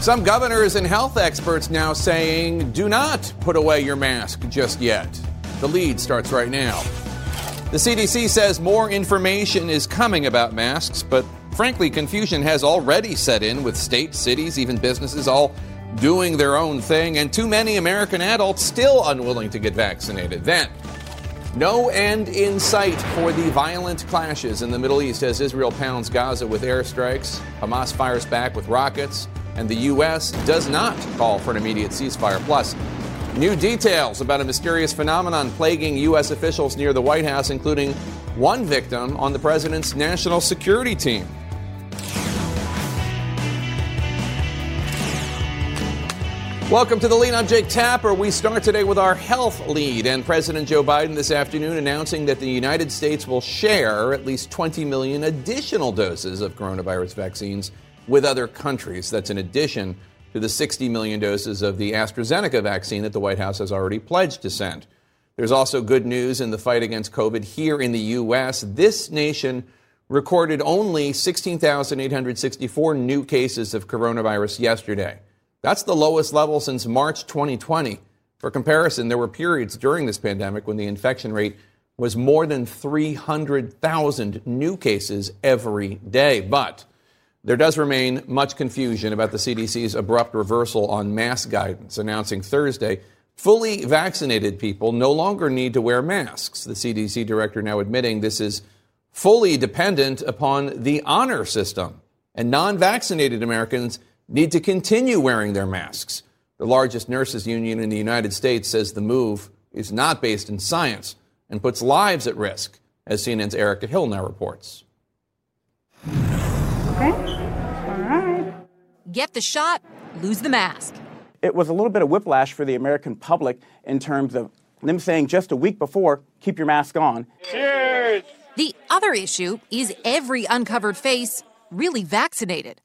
Some governors and health experts now saying do not put away your mask just yet. The lead starts right now. The CDC says more information is coming about masks, but frankly, confusion has already set in with states, cities, even businesses all doing their own thing, and too many American adults still unwilling to get vaccinated. Then, no end in sight for the violent clashes in the Middle East as Israel pounds Gaza with airstrikes, Hamas fires back with rockets, and the U.S. does not call for an immediate ceasefire. Plus, new details about a mysterious phenomenon plaguing U.S. officials near the White House, including one victim on the president's national security team. Welcome to the lead. I'm Jake Tapper. We start today with our health lead and President Joe Biden this afternoon announcing that the United States will share at least 20 million additional doses of coronavirus vaccines with other countries. That's in addition to the 60 million doses of the AstraZeneca vaccine that the White House has already pledged to send. There's also good news in the fight against COVID here in the U.S. This nation recorded only 16,864 new cases of coronavirus yesterday. That's the lowest level since March 2020. For comparison, there were periods during this pandemic when the infection rate was more than 300,000 new cases every day. But there does remain much confusion about the CDC's abrupt reversal on mask guidance, announcing Thursday fully vaccinated people no longer need to wear masks. The CDC director now admitting this is fully dependent upon the honor system, and non vaccinated Americans need to continue wearing their masks. The largest nurses union in the United States says the move is not based in science and puts lives at risk, as CNN's Erica Hill now reports. Okay. All right. Get the shot, lose the mask. It was a little bit of whiplash for the American public in terms of them saying just a week before, keep your mask on. Cheers! The other issue is every uncovered face really vaccinated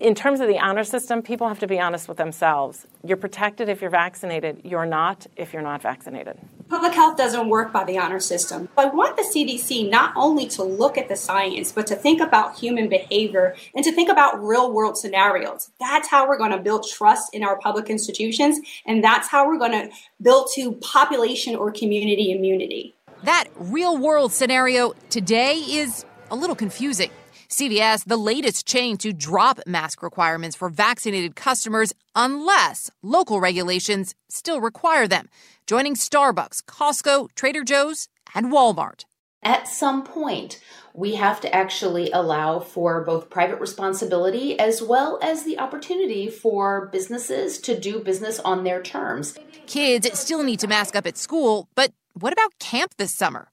in terms of the honor system, people have to be honest with themselves. You're protected if you're vaccinated. You're not if you're not vaccinated. Public health doesn't work by the honor system. I want the CDC not only to look at the science, but to think about human behavior and to think about real world scenarios. That's how we're going to build trust in our public institutions, and that's how we're going to build to population or community immunity. That real world scenario today is a little confusing. CVS, the latest chain to drop mask requirements for vaccinated customers unless local regulations still require them, joining Starbucks, Costco, Trader Joe's, and Walmart. At some point, we have to actually allow for both private responsibility as well as the opportunity for businesses to do business on their terms. Kids still need to mask up at school, but what about camp this summer?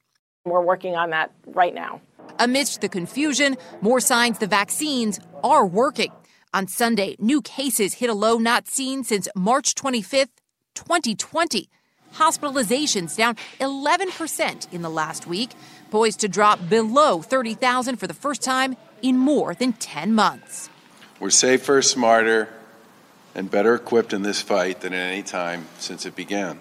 We're working on that right now. Amidst the confusion, more signs the vaccines are working. On Sunday, new cases hit a low not seen since March 25th, 2020. Hospitalizations down 11% in the last week, poised to drop below 30,000 for the first time in more than 10 months. We're safer, smarter, and better equipped in this fight than at any time since it began.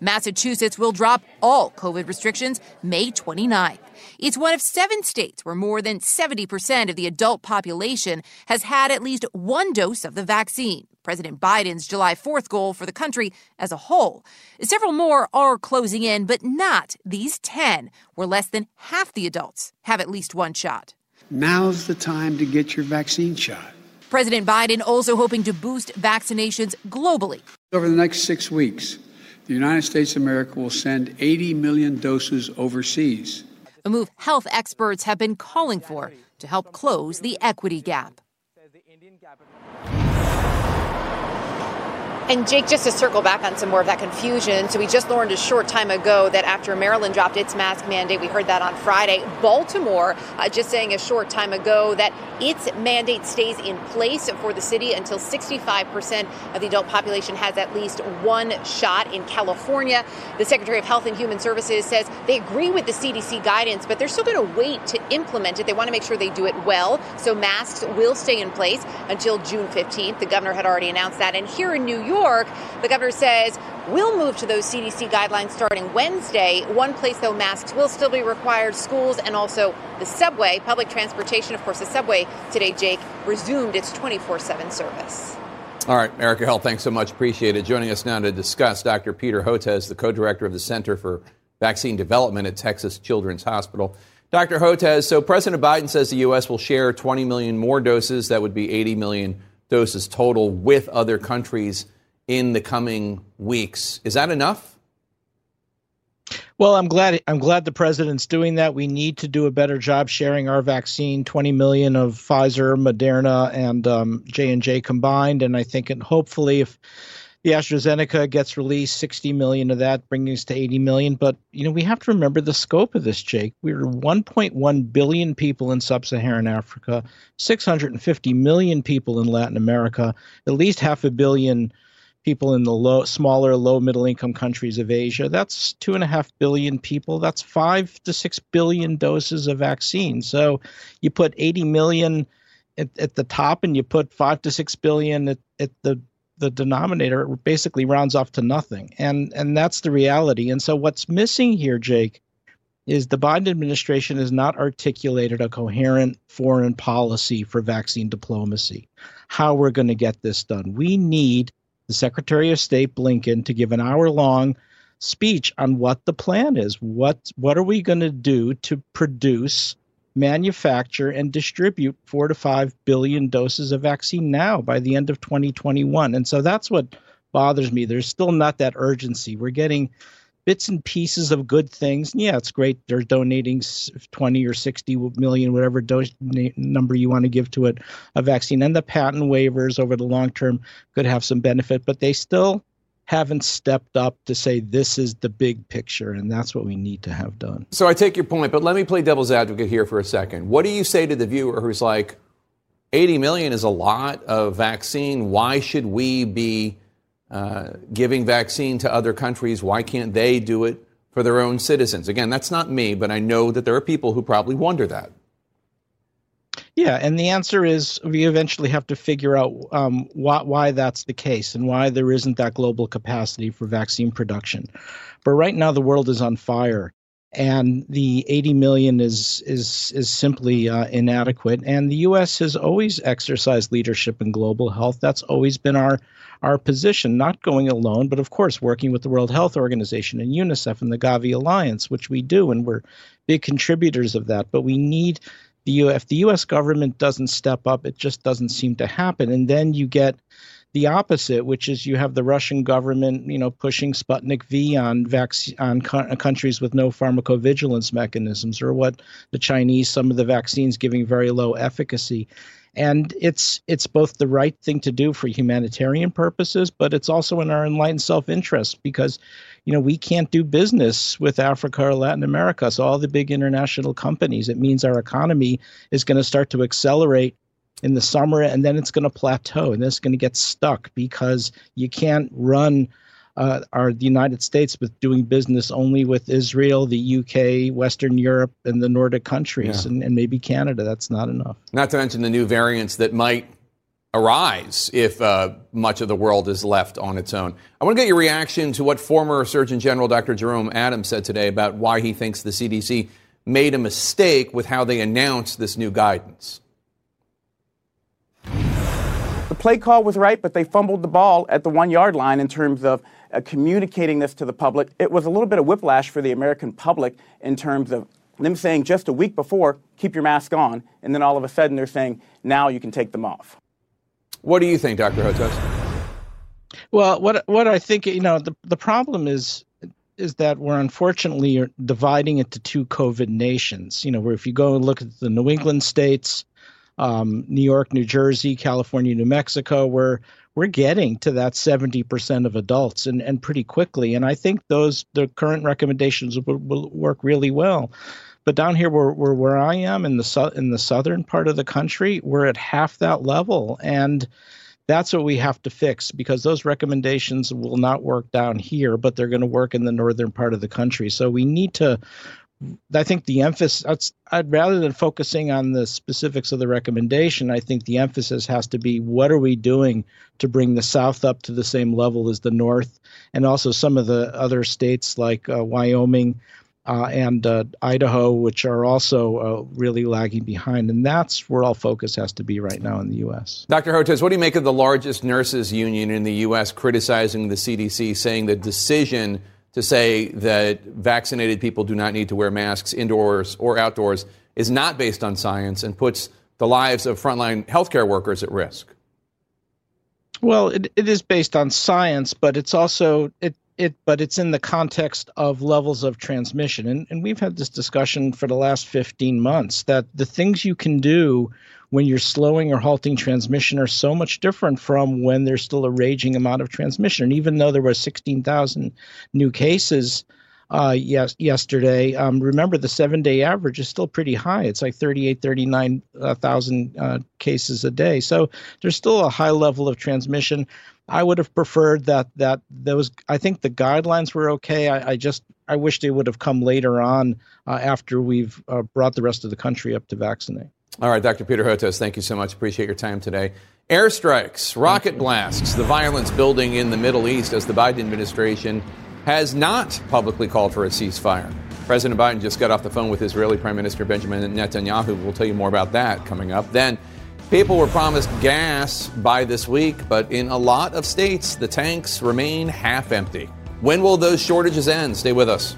Massachusetts will drop all COVID restrictions May 29th. It's one of seven states where more than 70% of the adult population has had at least one dose of the vaccine. President Biden's July 4th goal for the country as a whole. Several more are closing in, but not these 10, where less than half the adults have at least one shot. Now's the time to get your vaccine shot. President Biden also hoping to boost vaccinations globally. Over the next six weeks, the United States of America will send 80 million doses overseas. A move health experts have been calling for to help close the equity gap. And Jake, just to circle back on some more of that confusion, so we just learned a short time ago that after Maryland dropped its mask mandate, we heard that on Friday. Baltimore uh, just saying a short time ago that its mandate stays in place for the city until 65% of the adult population has at least one shot. In California, the Secretary of Health and Human Services says they agree with the CDC guidance, but they're still going to wait to implement it. They want to make sure they do it well. So masks will stay in place until June 15th. The governor had already announced that. And here in New York, York, the governor says we'll move to those CDC guidelines starting Wednesday. One place, though, masks will still be required schools and also the subway, public transportation. Of course, the subway today, Jake, resumed its 24 7 service. All right, Erica Hill, thanks so much. Appreciate it. Joining us now to discuss Dr. Peter Hotez, the co director of the Center for Vaccine Development at Texas Children's Hospital. Dr. Hotez, so President Biden says the U.S. will share 20 million more doses. That would be 80 million doses total with other countries in the coming weeks. Is that enough? Well, I'm glad I'm glad the president's doing that. We need to do a better job sharing our vaccine. 20 million of Pfizer, Moderna, and um, J and J combined, and I think and hopefully if the AstraZeneca gets released, 60 million of that, bringing us to 80 million. But you know, we have to remember the scope of this, Jake. We're 1.1 billion people in sub-Saharan Africa, 650 million people in Latin America, at least half a billion people in the low, smaller, low middle income countries of Asia. That's two and a half billion people. That's five to six billion doses of vaccine. So you put 80 million at, at the top and you put five to six billion at, at the the denominator it basically rounds off to nothing and and that's the reality and so what's missing here jake is the biden administration has not articulated a coherent foreign policy for vaccine diplomacy how we're going to get this done we need the Secretary of State Blinken to give an hour long speech on what the plan is. What what are we going to do to produce, manufacture, and distribute four to five billion doses of vaccine now by the end of 2021? And so that's what bothers me. There's still not that urgency. We're getting bits and pieces of good things. Yeah, it's great. They're donating 20 or 60 million, whatever do- number you want to give to it, a vaccine. And the patent waivers over the long term could have some benefit, but they still haven't stepped up to say this is the big picture, and that's what we need to have done. So I take your point, but let me play devil's advocate here for a second. What do you say to the viewer who's like, 80 million is a lot of vaccine. Why should we be uh, giving vaccine to other countries. Why can't they do it for their own citizens? Again, that's not me, but I know that there are people who probably wonder that. Yeah, and the answer is we eventually have to figure out um, why, why that's the case and why there isn't that global capacity for vaccine production. But right now, the world is on fire, and the 80 million is is is simply uh, inadequate. And the U.S. has always exercised leadership in global health. That's always been our our position, not going alone, but of course working with the World Health Organization and UNICEF and the Gavi Alliance, which we do, and we're big contributors of that. But we need the. If the U.S. government doesn't step up, it just doesn't seem to happen, and then you get the opposite, which is you have the Russian government, you know, pushing Sputnik V on vac- on co- uh, countries with no pharmacovigilance mechanisms, or what the Chinese, some of the vaccines giving very low efficacy. And it's it's both the right thing to do for humanitarian purposes but it's also in our enlightened self-interest because you know we can't do business with africa or latin america. So all the big international companies it means our economy is going to start to accelerate in the summer and then it's going to plateau and then it's going to get stuck because you can't run uh, are the United States with doing business only with Israel, the UK, Western Europe, and the Nordic countries, yeah. and, and maybe Canada. That's not enough. Not to mention the new variants that might arise if uh, much of the world is left on its own. I want to get your reaction to what former Surgeon General Dr. Jerome Adams said today about why he thinks the CDC made a mistake with how they announced this new guidance. The play call was right, but they fumbled the ball at the one yard line in terms of uh, communicating this to the public. It was a little bit of whiplash for the American public in terms of them saying just a week before, keep your mask on, and then all of a sudden they're saying, now you can take them off. What do you think, Dr. Hotez? Well, what what I think, you know, the the problem is is that we're unfortunately dividing into two COVID nations. You know, where if you go and look at the New England states, um, New York, New Jersey, California, New Mexico, where we're getting to that 70% of adults and, and pretty quickly. And I think those the current recommendations will, will work really well. But down here, where, where, where I am in the su- in the southern part of the country, we're at half that level, and that's what we have to fix because those recommendations will not work down here, but they're going to work in the northern part of the country. So we need to I think the emphasis, I'd rather than focusing on the specifics of the recommendation, I think the emphasis has to be what are we doing to bring the South up to the same level as the North, and also some of the other states like uh, Wyoming, uh, and uh, Idaho, which are also uh, really lagging behind. And that's where all focus has to be right now in the U.S. Dr. Hotez, what do you make of the largest nurses union in the U.S. criticizing the CDC, saying the decision to say that vaccinated people do not need to wear masks indoors or outdoors is not based on science and puts the lives of frontline healthcare workers at risk? Well, it, it is based on science, but it's also it it but it's in the context of levels of transmission and, and we've had this discussion for the last 15 months that the things you can do when you're slowing or halting transmission are so much different from when there's still a raging amount of transmission and even though there were 16,000 new cases uh, yes, yesterday. Um, remember, the seven day average is still pretty high. It's like 38, 39,000 uh, uh, cases a day. So there's still a high level of transmission. I would have preferred that that those. I think the guidelines were okay. I, I just I wish they would have come later on uh, after we've uh, brought the rest of the country up to vaccinate. All right, Dr. Peter Hotez, thank you so much. Appreciate your time today. Airstrikes, rocket blasts, the violence building in the Middle East as the Biden administration has not publicly called for a ceasefire. President Biden just got off the phone with Israeli Prime Minister Benjamin Netanyahu. We'll tell you more about that coming up. Then, People were promised gas by this week, but in a lot of states, the tanks remain half empty. When will those shortages end? Stay with us.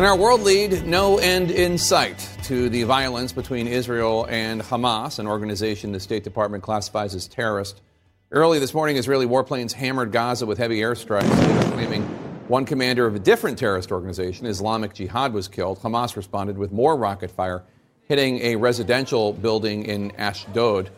In our world lead, no end in sight to the violence between Israel and Hamas, an organization the State Department classifies as terrorist. Early this morning, Israeli warplanes hammered Gaza with heavy airstrikes, claiming one commander of a different terrorist organization, Islamic Jihad, was killed. Hamas responded with more rocket fire, hitting a residential building in Ashdod.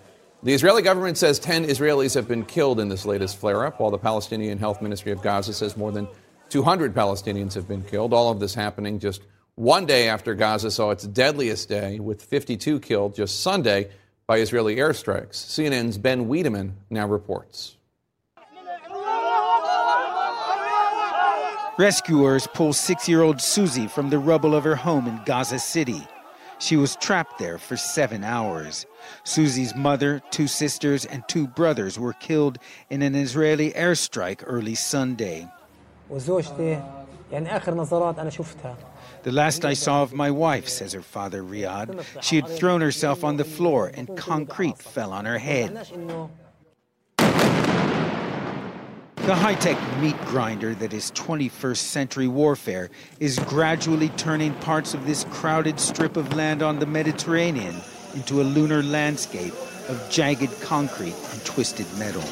The Israeli government says 10 Israelis have been killed in this latest flare up, while the Palestinian Health Ministry of Gaza says more than 200 Palestinians have been killed. All of this happening just one day after Gaza saw its deadliest day, with 52 killed just Sunday by Israeli airstrikes. CNN's Ben Wedeman now reports. Rescuers pull six year old Susie from the rubble of her home in Gaza City. She was trapped there for seven hours. Susie's mother, two sisters, and two brothers were killed in an Israeli airstrike early Sunday. The last I saw of my wife, says her father Riyad, she had thrown herself on the floor and concrete fell on her head. The high tech meat grinder that is 21st century warfare is gradually turning parts of this crowded strip of land on the Mediterranean into a lunar landscape of jagged concrete and twisted metal.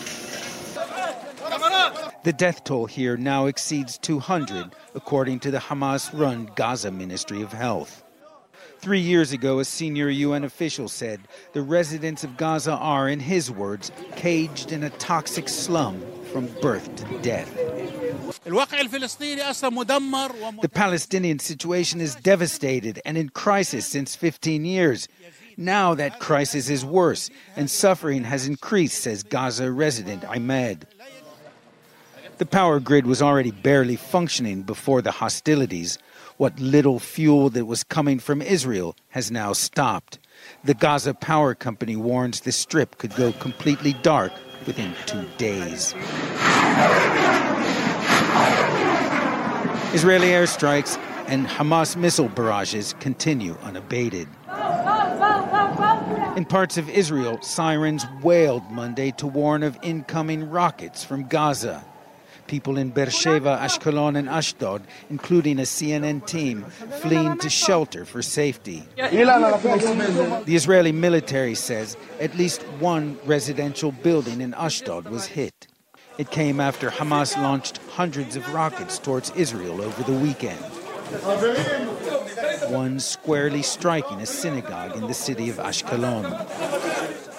The death toll here now exceeds 200, according to the Hamas run Gaza Ministry of Health. Three years ago, a senior UN official said the residents of Gaza are, in his words, caged in a toxic slum from birth to death. The Palestinian situation is devastated and in crisis since 15 years. Now that crisis is worse and suffering has increased, says Gaza resident Ahmed. The power grid was already barely functioning before the hostilities. What little fuel that was coming from Israel has now stopped. The Gaza Power Company warns the strip could go completely dark within two days. Israeli airstrikes and Hamas missile barrages continue unabated. In parts of Israel, sirens wailed Monday to warn of incoming rockets from Gaza. People in Beersheba, Ashkelon, and Ashdod, including a CNN team, fleeing to shelter for safety. The Israeli military says at least one residential building in Ashdod was hit. It came after Hamas launched hundreds of rockets towards Israel over the weekend. One squarely striking a synagogue in the city of Ashkelon.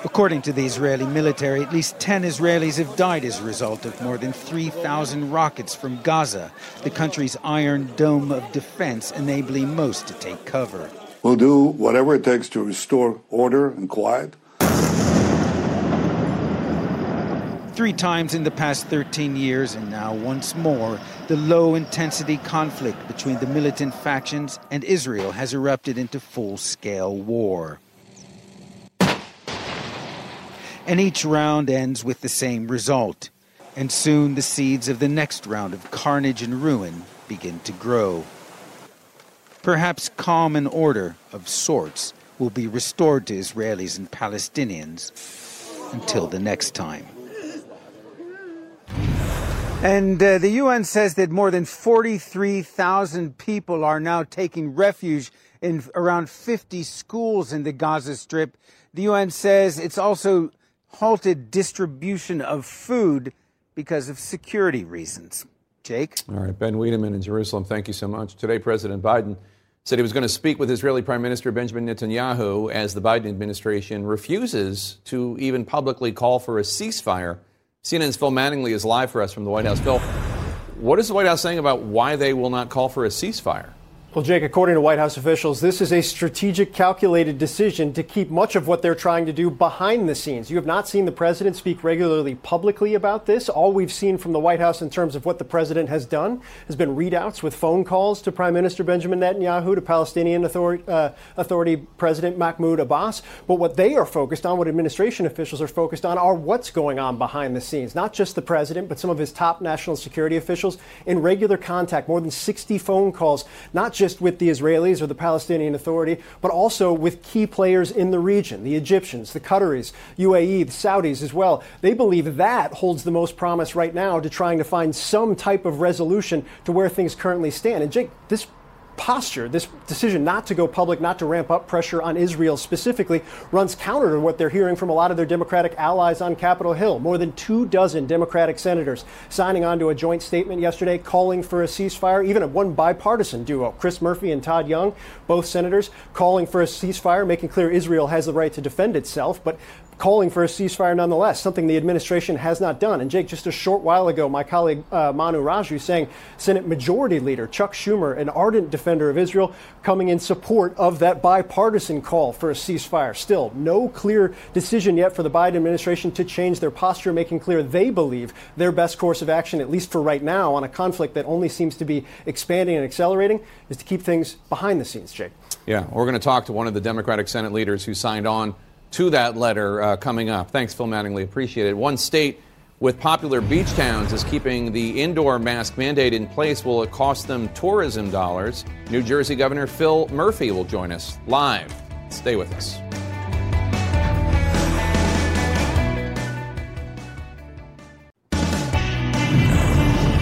According to the Israeli military, at least 10 Israelis have died as a result of more than 3,000 rockets from Gaza, the country's iron dome of defense enabling most to take cover. We'll do whatever it takes to restore order and quiet. Three times in the past 13 years, and now once more, the low intensity conflict between the militant factions and Israel has erupted into full scale war. And each round ends with the same result. And soon the seeds of the next round of carnage and ruin begin to grow. Perhaps calm and order of sorts will be restored to Israelis and Palestinians until the next time. And uh, the UN says that more than 43,000 people are now taking refuge in around 50 schools in the Gaza Strip. The UN says it's also halted distribution of food because of security reasons. Jake? All right, Ben Wedeman in Jerusalem, thank you so much. Today, President Biden said he was going to speak with Israeli Prime Minister Benjamin Netanyahu as the Biden administration refuses to even publicly call for a ceasefire. CNN's Phil Mattingly is live for us from the White House. Phil, what is the White House saying about why they will not call for a ceasefire? Well, Jake, according to White House officials, this is a strategic, calculated decision to keep much of what they're trying to do behind the scenes. You have not seen the president speak regularly publicly about this. All we've seen from the White House in terms of what the president has done has been readouts with phone calls to Prime Minister Benjamin Netanyahu, to Palestinian Authority, uh, Authority President Mahmoud Abbas. But what they are focused on, what administration officials are focused on, are what's going on behind the scenes. Not just the president, but some of his top national security officials in regular contact, more than 60 phone calls, not just with the Israelis or the Palestinian Authority, but also with key players in the region, the Egyptians, the Qataris, UAE, the Saudis as well. They believe that holds the most promise right now to trying to find some type of resolution to where things currently stand. And Jake, this posture, this decision not to go public, not to ramp up pressure on Israel specifically, runs counter to what they're hearing from a lot of their Democratic allies on Capitol Hill. More than two dozen Democratic senators signing on to a joint statement yesterday calling for a ceasefire, even a one bipartisan duo, Chris Murphy and Todd Young, both senators calling for a ceasefire, making clear Israel has the right to defend itself. But calling for a ceasefire nonetheless, something the administration has not done. And Jake, just a short while ago, my colleague uh, Manu Raju saying Senate Majority Leader Chuck Schumer, an ardent defender of Israel, coming in support of that bipartisan call for a ceasefire. Still, no clear decision yet for the Biden administration to change their posture, making clear they believe their best course of action, at least for right now, on a conflict that only seems to be expanding and accelerating, is to keep things behind the scenes, Jake. Yeah, we're going to talk to one of the Democratic Senate leaders who signed on to that letter uh, coming up. Thanks, Phil Mattingly. Appreciate it. One state with popular beach towns is keeping the indoor mask mandate in place. Will it cost them tourism dollars? New Jersey Governor Phil Murphy will join us live. Stay with us.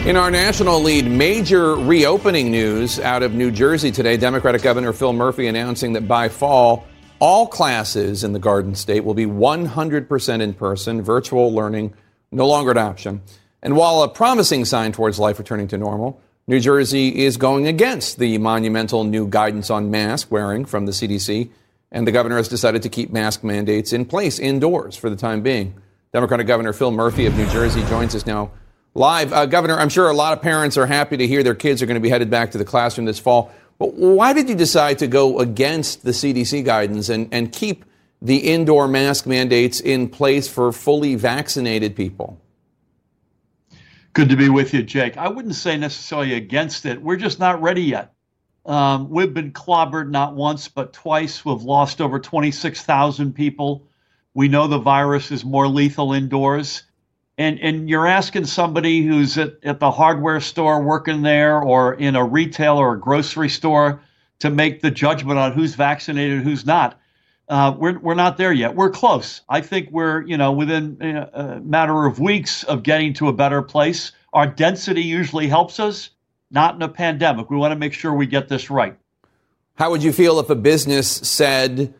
In our national lead, major reopening news out of New Jersey today. Democratic Governor Phil Murphy announcing that by fall, all classes in the Garden State will be 100% in person, virtual learning no longer an option. And while a promising sign towards life returning to normal, New Jersey is going against the monumental new guidance on mask wearing from the CDC, and the governor has decided to keep mask mandates in place indoors for the time being. Democratic Governor Phil Murphy of New Jersey joins us now live. Uh, Governor, I'm sure a lot of parents are happy to hear their kids are going to be headed back to the classroom this fall. Why did you decide to go against the CDC guidance and, and keep the indoor mask mandates in place for fully vaccinated people? Good to be with you, Jake. I wouldn't say necessarily against it. We're just not ready yet. Um, we've been clobbered not once, but twice. We've lost over 26,000 people. We know the virus is more lethal indoors and and you're asking somebody who's at, at the hardware store working there or in a retail or a grocery store to make the judgment on who's vaccinated who's not. Uh, we're, we're not there yet. We're close. I think we're you know within a matter of weeks of getting to a better place. Our density usually helps us not in a pandemic. We want to make sure we get this right. How would you feel if a business said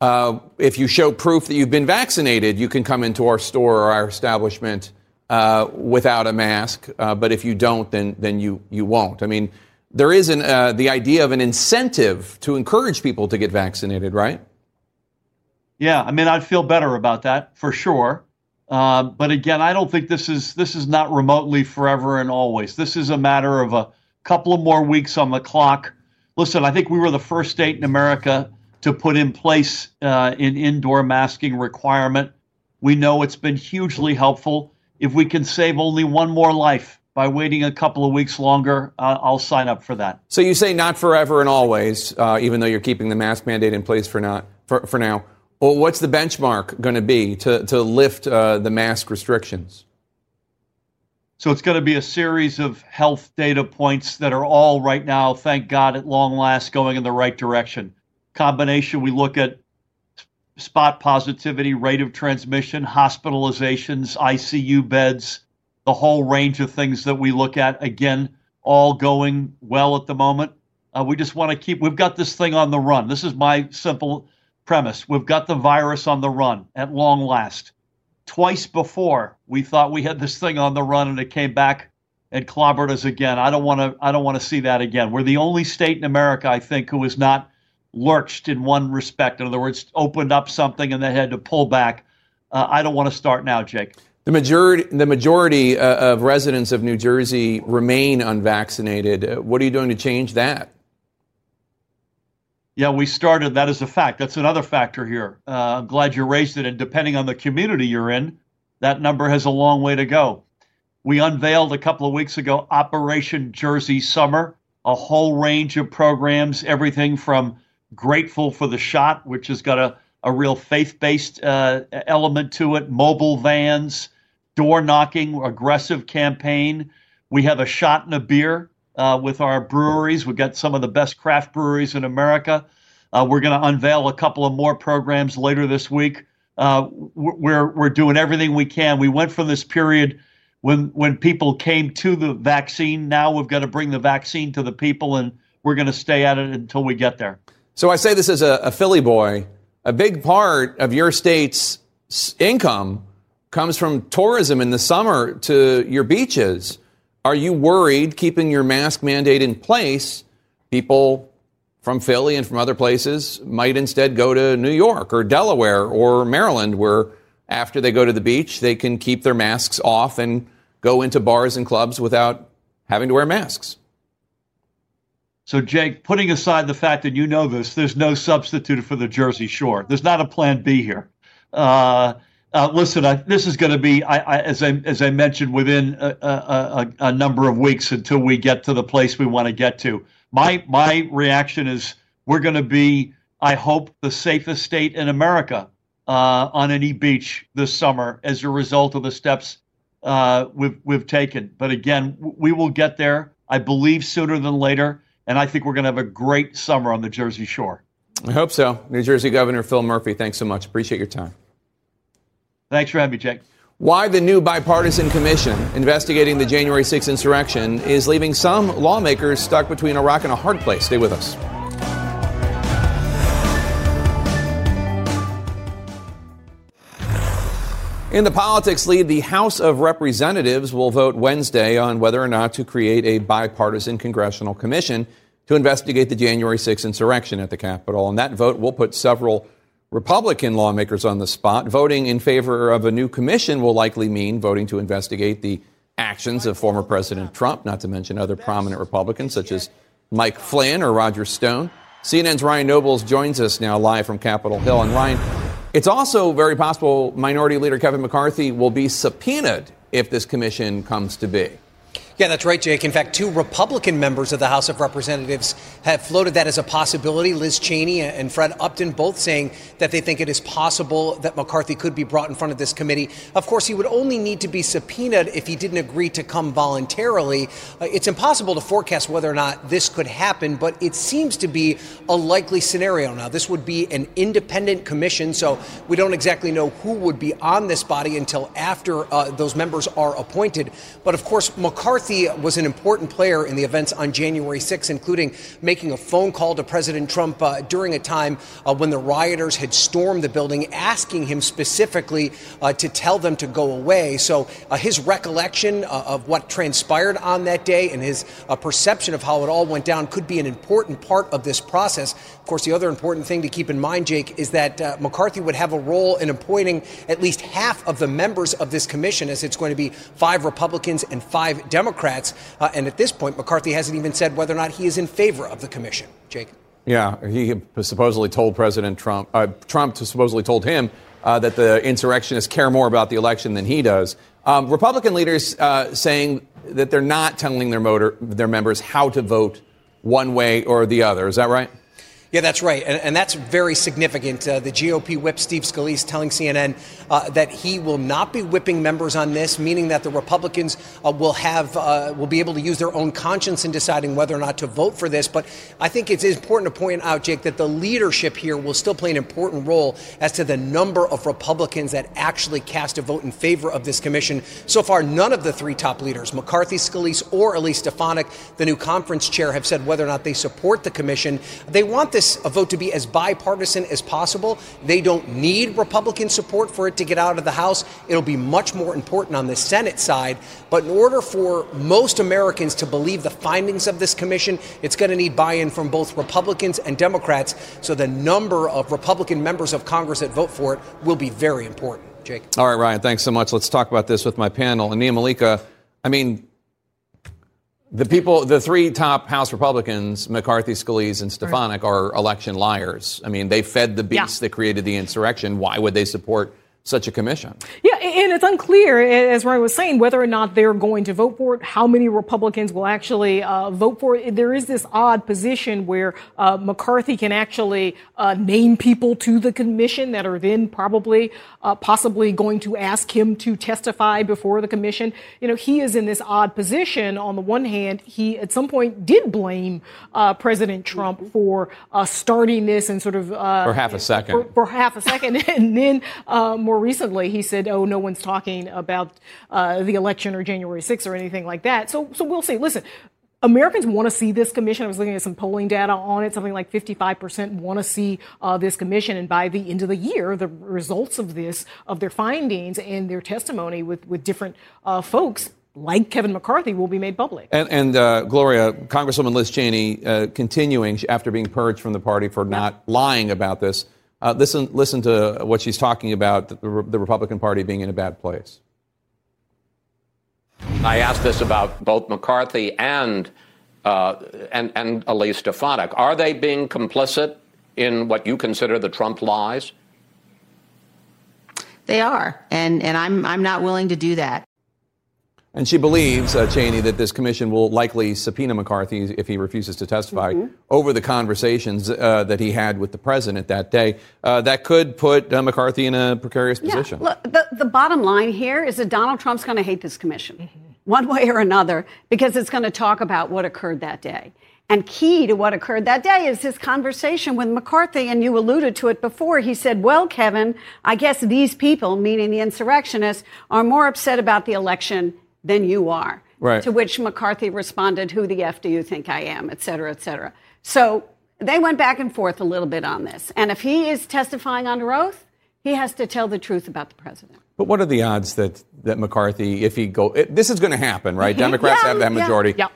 uh, if you show proof that you've been vaccinated, you can come into our store or our establishment uh, without a mask. Uh, but if you don't, then then you you won't. I mean, there is an, uh, the idea of an incentive to encourage people to get vaccinated, right? Yeah, I mean, I'd feel better about that for sure. Uh, but again, I don't think this is this is not remotely forever and always. This is a matter of a couple of more weeks on the clock. Listen, I think we were the first state in America to put in place uh, an indoor masking requirement. We know it's been hugely helpful. If we can save only one more life by waiting a couple of weeks longer, uh, I'll sign up for that. So you say not forever and always, uh, even though you're keeping the mask mandate in place for not for, for now. Well, what's the benchmark going to be to, to lift uh, the mask restrictions? So it's going to be a series of health data points that are all right now, thank God, at long last, going in the right direction. Combination, we look at spot positivity, rate of transmission, hospitalizations, ICU beds, the whole range of things that we look at. Again, all going well at the moment. Uh, we just want to keep, we've got this thing on the run. This is my simple premise. We've got the virus on the run at long last. Twice before, we thought we had this thing on the run and it came back and clobbered us again. I don't want to, I don't want to see that again. We're the only state in America, I think, who is not lurched in one respect. In other words, opened up something and then had to pull back. Uh, I don't want to start now, Jake. The majority, the majority uh, of residents of New Jersey remain unvaccinated. Uh, what are you doing to change that? Yeah, we started. That is a fact. That's another factor here. Uh, I'm glad you raised it. And depending on the community you're in, that number has a long way to go. We unveiled a couple of weeks ago Operation Jersey Summer, a whole range of programs, everything from Grateful for the Shot, which has got a, a real faith based uh, element to it, mobile vans, door knocking, aggressive campaign. We have a shot and a beer uh, with our breweries. We've got some of the best craft breweries in America. Uh, we're going to unveil a couple of more programs later this week. Uh, we're we're doing everything we can. We went from this period when when people came to the vaccine. Now we've got to bring the vaccine to the people, and we're going to stay at it until we get there. So I say this as a, a Philly boy. A big part of your state's income comes from tourism in the summer to your beaches. Are you worried keeping your mask mandate in place? People from Philly and from other places might instead go to New York or Delaware or Maryland, where after they go to the beach, they can keep their masks off and go into bars and clubs without having to wear masks. So, Jake, putting aside the fact that you know this, there's no substitute for the Jersey Shore. There's not a plan B here. Uh, uh, listen, I, this is going to be, I, I, as I as I mentioned, within a, a, a, number of weeks until we get to the place we want to get to. My my reaction is we're going to be, I hope, the safest state in America uh, on any beach this summer as a result of the steps uh, we've we've taken. But again, we will get there. I believe sooner than later, and I think we're going to have a great summer on the Jersey Shore. I hope so. New Jersey Governor Phil Murphy, thanks so much. Appreciate your time. Thanks for having me, Jake. Why the new bipartisan commission investigating the January 6th insurrection is leaving some lawmakers stuck between a rock and a hard place. Stay with us. In the politics lead, the House of Representatives will vote Wednesday on whether or not to create a bipartisan congressional commission to investigate the January 6 insurrection at the Capitol. And that vote will put several Republican lawmakers on the spot. Voting in favor of a new commission will likely mean voting to investigate the actions of former President Trump, not to mention other prominent Republicans such as Mike Flynn or Roger Stone. CNN's Ryan Nobles joins us now live from Capitol Hill. And Ryan, it's also very possible Minority Leader Kevin McCarthy will be subpoenaed if this commission comes to be. Yeah, that's right, Jake. In fact, two Republican members of the House of Representatives have floated that as a possibility. Liz Cheney and Fred Upton both saying that they think it is possible that McCarthy could be brought in front of this committee. Of course, he would only need to be subpoenaed if he didn't agree to come voluntarily. Uh, it's impossible to forecast whether or not this could happen, but it seems to be a likely scenario. Now, this would be an independent commission, so we don't exactly know who would be on this body until after uh, those members are appointed. But of course, McCarthy McCarthy was an important player in the events on January 6, including making a phone call to President Trump uh, during a time uh, when the rioters had stormed the building, asking him specifically uh, to tell them to go away. So uh, his recollection uh, of what transpired on that day and his uh, perception of how it all went down could be an important part of this process. Of course, the other important thing to keep in mind, Jake, is that McCarthy would have a role in appointing at least half of the members of this commission, as it's going to be five Republicans and five Democrats. Democrats. Uh, and at this point, McCarthy hasn't even said whether or not he is in favor of the commission. Jake? Yeah, he supposedly told President Trump, uh, Trump supposedly told him uh, that the insurrectionists care more about the election than he does. Um, Republican leaders uh, saying that they're not telling their, motor, their members how to vote one way or the other. Is that right? Yeah, that's right. And, and that's very significant. Uh, the GOP whip Steve Scalise telling CNN uh, that he will not be whipping members on this, meaning that the Republicans uh, will have uh, will be able to use their own conscience in deciding whether or not to vote for this. But I think it's important to point out, Jake, that the leadership here will still play an important role as to the number of Republicans that actually cast a vote in favor of this commission. So far, none of the three top leaders, McCarthy, Scalise, or Elise Stefanik, the new conference chair, have said whether or not they support the commission. They want this a vote to be as bipartisan as possible. They don't need Republican support for it to get out of the House. It'll be much more important on the Senate side. But in order for most Americans to believe the findings of this commission, it's going to need buy in from both Republicans and Democrats. So the number of Republican members of Congress that vote for it will be very important. Jake. All right, Ryan, thanks so much. Let's talk about this with my panel. Nia-Malika, I mean, the people, the three top House Republicans, McCarthy, Scalise, and Stefanik, are election liars. I mean, they fed the beast yeah. that created the insurrection. Why would they support such a commission. Yeah, and it's unclear, as Ryan was saying, whether or not they're going to vote for it, how many Republicans will actually uh, vote for it. There is this odd position where uh, McCarthy can actually uh, name people to the commission that are then probably, uh, possibly going to ask him to testify before the commission. You know, he is in this odd position. On the one hand, he at some point did blame uh, President Trump for uh, starting this and sort of. for half a second. For, for half a second. and then more more recently, he said, "Oh, no one's talking about uh, the election or January 6th or anything like that." So, so we'll see. Listen. Americans want to see this commission. I was looking at some polling data on it. Something like 55% want to see uh, this commission, and by the end of the year, the results of this, of their findings and their testimony with with different uh, folks, like Kevin McCarthy, will be made public. And, and uh, Gloria, Congresswoman Liz Cheney, uh, continuing after being purged from the party for not lying about this, uh, listen, listen to what she's talking about the, the Republican Party being in a bad place. I asked this about both McCarthy and uh, and and Elise Stefanik. Are they being complicit in what you consider the Trump lies? They are, and and I'm I'm not willing to do that. And she believes, uh, Cheney, that this commission will likely subpoena McCarthy if he refuses to testify mm-hmm. over the conversations uh, that he had with the president that day. Uh, that could put uh, McCarthy in a precarious position. Yeah. Look, the, the bottom line here is that Donald Trump's going to hate this commission, mm-hmm. one way or another, because it's going to talk about what occurred that day. And key to what occurred that day is his conversation with McCarthy, and you alluded to it before. He said, Well, Kevin, I guess these people, meaning the insurrectionists, are more upset about the election than you are. Right. To which McCarthy responded, Who the F do you think I am? et cetera, et cetera. So they went back and forth a little bit on this. And if he is testifying under oath, he has to tell the truth about the president. But what are the odds that, that McCarthy, if he go, it, this is going to happen, right? Mm-hmm. Democrats yeah, have that majority. Yeah.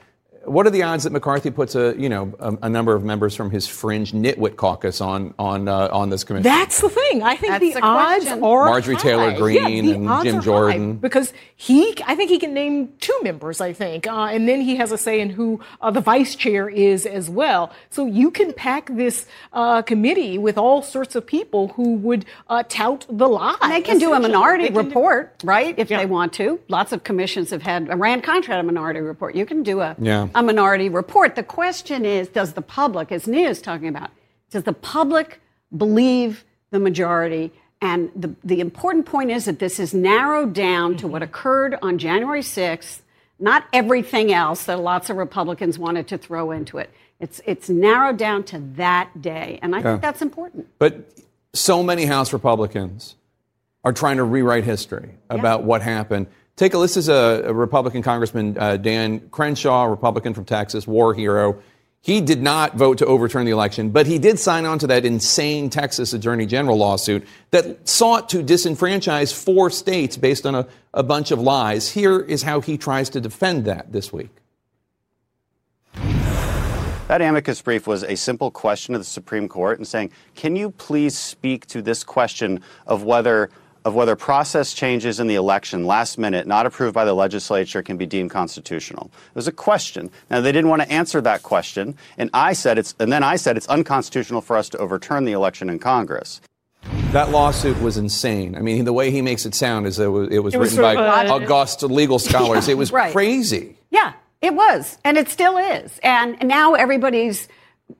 What are the odds that McCarthy puts a you know a, a number of members from his fringe nitwit caucus on on uh, on this commission? That's the thing. I think That's the odds question. are Marjorie high. Taylor Greene yeah, and Jim Jordan because he I think he can name two members. I think, uh, and then he has a say in who uh, the vice chair is as well. So you can pack this uh, committee with all sorts of people who would uh, tout the lie. And they can do a minority report, do, right? If yeah. they want to. Lots of commissions have had. Iran-Contra had a minority report. You can do a yeah. A minority report report. The question is, does the public, as Nia is talking about, does the public believe the majority? And the, the important point is that this is narrowed down to what mm-hmm. occurred on January 6th, not everything else that lots of Republicans wanted to throw into it. It's, it's narrowed down to that day. And I yeah. think that's important. But so many House Republicans are trying to rewrite history about yeah. what happened. Take a this is a, a Republican Congressman uh, Dan Crenshaw, Republican from Texas, war hero. He did not vote to overturn the election, but he did sign on to that insane Texas Attorney General lawsuit that sought to disenfranchise four states based on a, a bunch of lies. Here is how he tries to defend that this week. That amicus brief was a simple question to the Supreme Court and saying, can you please speak to this question of whether of whether process changes in the election last minute not approved by the legislature can be deemed constitutional. It was a question. Now they didn't want to answer that question, and I said it's and then I said it's unconstitutional for us to overturn the election in Congress. That lawsuit was insane. I mean, the way he makes it sound is it was, it was, it was written by uh, august legal scholars. Yeah, it was right. crazy. Yeah, it was, and it still is. And now everybody's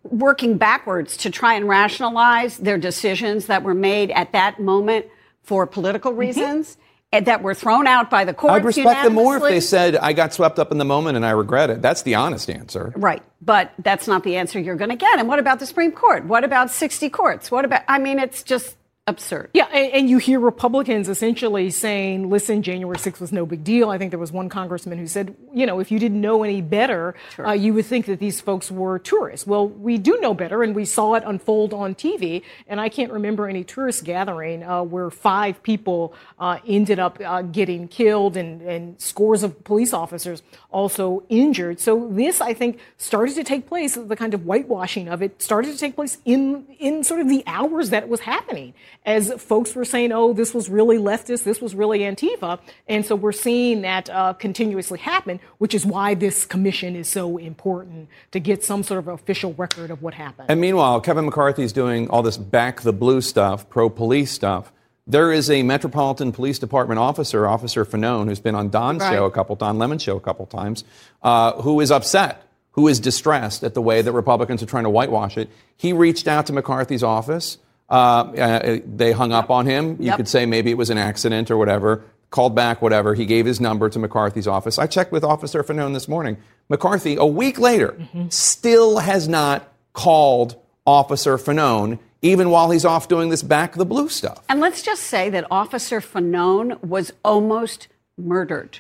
working backwards to try and rationalize their decisions that were made at that moment for political Mm-hmm. reasons and that were thrown out by the courts. I'd respect them more if they said, I got swept up in the moment and I regret it. That's the honest answer. Right. But that's not the answer you're going to get. And what about the Supreme Court? What about 60 courts? What about, I mean, it's just absurd. Yeah, and, and you hear Republicans essentially saying, listen, January 6th was no big deal. I think there was one congressman who said, you know, if you didn't know any better, uh, you would think that these folks were tourists. Well, we do know better, and we saw it unfold on TV. And I can't remember any tourist gathering uh, where five people uh, ended up uh, getting killed and, and scores of police officers also injured. So this, I think, started to take place, the kind of whitewashing of it started to take place in, in sort of the hours that it was happening as folks were saying, oh, this was really leftist, this was really Antifa. And so we're seeing that uh, continuously happen, which is why this commission is so important to get some sort of official record of what happened. And meanwhile, Kevin McCarthy's doing all this back the blue stuff, pro police stuff. There is a Metropolitan Police Department officer, Officer Fanone, who's been on Don's Right. show a couple, Don Lemon show a couple times, uh, who is upset, who is distressed at the way that Republicans are trying to whitewash it. He reached out to McCarthy's office. Uh, uh, they hung up on him. You Yep. could say maybe it was an accident or whatever. Called back, whatever. He gave his number to McCarthy's office. I checked with Officer Fanone this morning. McCarthy, a week later, still has not called Officer Fanone, even while he's off doing this back the blue stuff. And let's just say that Officer Fanone was almost murdered.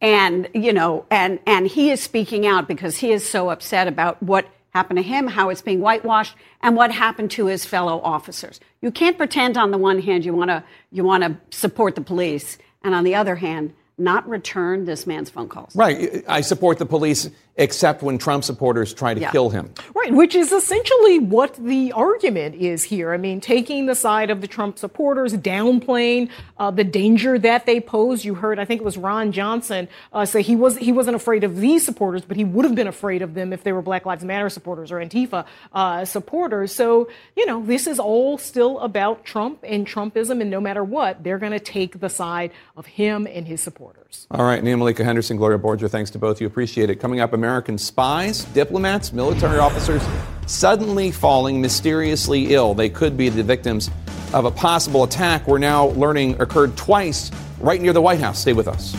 And, you know, and, and he is speaking out because he is so upset about what happened to him, how it's being whitewashed, and what happened to his fellow officers. You can't pretend on the one hand you want to you want to support the police, and on the other hand, not return this man's phone calls. Right. I support the police, except when Trump supporters try to Yeah. kill him. Right, which is essentially what the argument is here. I mean, taking the side of the Trump supporters, downplaying uh, the danger that they pose. You heard, I think it was Ron Johnson uh, say he was he wasn't afraid of these supporters, but he would have been afraid of them if they were Black Lives Matter supporters or Antifa uh, supporters. So you know, this is all still about Trump and Trumpism, and no matter what, they're going to take the side of him and his supporters. All right, Nia-Malika Henderson, Gloria Borger, thanks to both of you. Appreciate it. Coming up, American spies, diplomats, military officers suddenly falling mysteriously ill. They could be the victims of a possible attack we're now learning occurred twice right near the White House. Stay with us.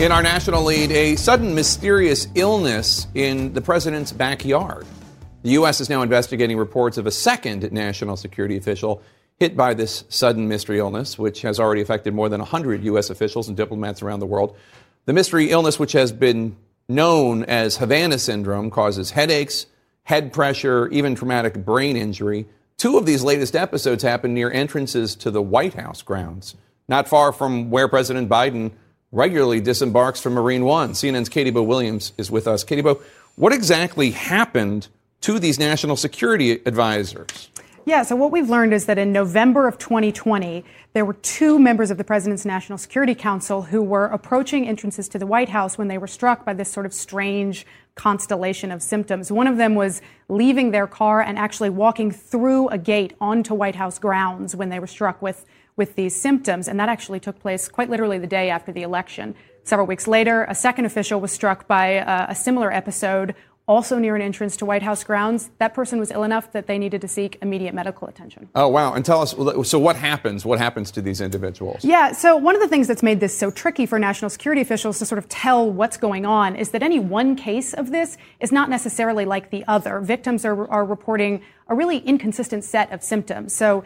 In our national lead, a sudden mysterious illness in the president's backyard. The U.S. is now investigating reports of a second national security official hit by this sudden mystery illness, which has already affected more than 100 U.S. officials and diplomats around the world. The mystery illness, which has been known as Havana syndrome, causes headaches, head pressure, even traumatic brain injury. Two of these latest episodes happened near entrances to the White House grounds, not far from where President Biden regularly disembarks from Marine One. CNN's Katie Bo Williams is with us. Katie Bo, what exactly happened to these national security advisors? Yeah, so what we've learned is that in November of 2020, there were two members of the President's National Security Council who were approaching entrances to the White House when they were struck by this sort of strange constellation of symptoms. One of them was leaving their car and actually walking through a gate onto White House grounds when they were struck with, with these symptoms. And that actually took place quite literally the day after the election. Several weeks later, a second official was struck by uh, a similar episode also near an entrance to White House grounds. That person was ill enough that they needed to seek immediate medical attention. Oh, wow. And tell us so, what happens? What happens to these individuals? Yeah, so one of the things that's made this so tricky for national security officials to sort of tell what's going on is that any one case of this is not necessarily like the other. Victims are, are reporting a really inconsistent set of symptoms. So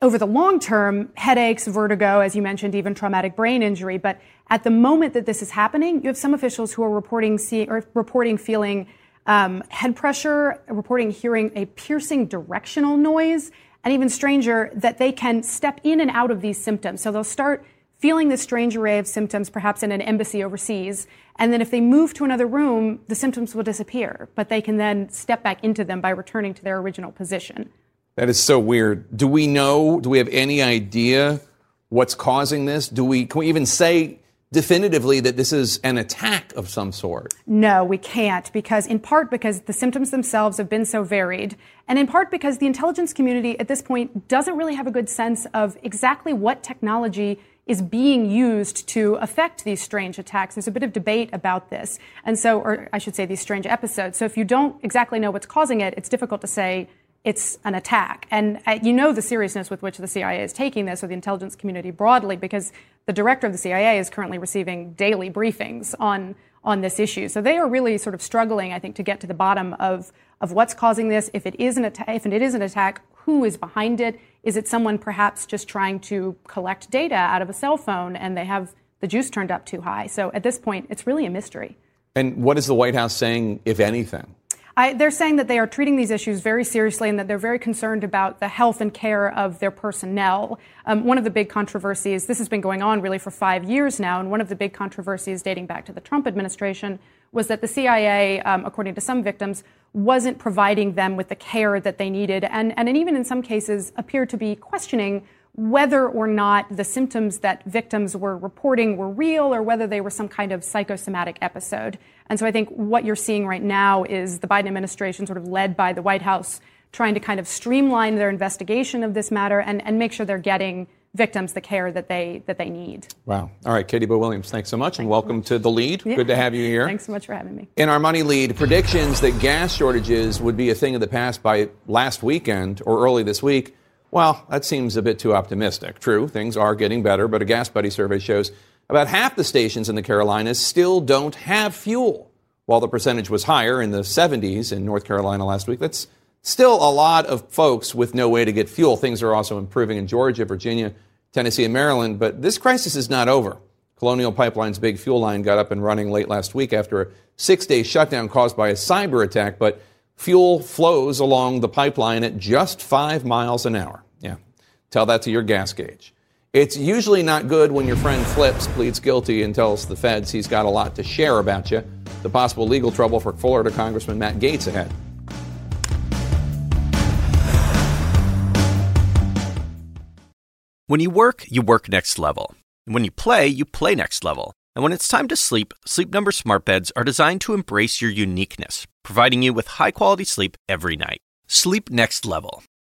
over the long term, headaches, vertigo, as you mentioned, even traumatic brain injury. But at the moment that this is happening, you have some officials who are reporting seeing or reporting feeling um, head pressure, reporting hearing a piercing directional noise, and even stranger that they can step in and out of these symptoms. So they'll start feeling this strange array of symptoms, perhaps in an embassy overseas, and then if they move to another room, the symptoms will disappear, but they can then step back into them by returning to their original position. That is so weird. Do we know? Do we have any idea what's causing this? Do we? Can we even say definitively that this is an attack of some sort. No, we can't because in part because the symptoms themselves have been so varied and in part because the intelligence community at this point doesn't really have a good sense of exactly what technology is being used to affect these strange attacks. There's a bit of debate about this. And so, or I should say, these strange episodes. So if you don't exactly know what's causing it, it's difficult to say it's an attack. And uh, you know the seriousness with which the CIA is taking this, or the intelligence community broadly, because the director of the CIA is currently receiving daily briefings on on this issue. So they are really sort of struggling, I think, to get to the bottom of of what's causing this. If it is an attack, if it is an attack, who is behind it? Is it someone perhaps just trying to collect data out of a cell phone and they have the juice turned up too high? So at this point, it's really a mystery. And what is the White House saying, if anything? I, they're saying that they are treating these issues very seriously and that they're very concerned about the health and care of their personnel. Um, one of the big controversies, this has been going on really for five years now, and one of the big controversies dating back to the Trump administration was that the CIA, um, according to some victims, wasn't providing them with the care that they needed, and, and even in some cases appeared to be questioning whether or not the symptoms that victims were reporting were real or whether they were some kind of psychosomatic episode. And so I think what you're seeing right now is the Biden administration, sort of led by the White House, trying to kind of streamline their investigation of this matter and, and make sure they're getting victims the care that they that they need. Wow. All right, Katie Bo Williams, thanks so much and welcome to the lead. Yeah. Good to have you here. Thanks so much for having me. In our money lead, predictions that gas shortages would be a thing of the past by last weekend or early this week. Well, that seems a bit too optimistic. True, things are getting better, but a Gas Buddy survey shows about half the stations in the Carolinas still don't have fuel. While the percentage was higher in the 70s in North Carolina last week, that's still a lot of folks with no way to get fuel. Things are also improving in Georgia, Virginia, Tennessee, and Maryland, but this crisis is not over. Colonial Pipeline's big fuel line got up and running late last week after a six day shutdown caused by a cyber attack, but fuel flows along the pipeline at just five miles an hour. Yeah, tell that to your gas gauge. It's usually not good when your friend flips, pleads guilty, and tells the feds he's got a lot to share about you. The possible legal trouble for Florida Congressman Matt Gaetz ahead. When you work, you work next level. And when you play, you play next level. And when it's time to sleep, Sleep Number smart beds are designed to embrace your uniqueness, providing you with high-quality sleep every night. Sleep next level.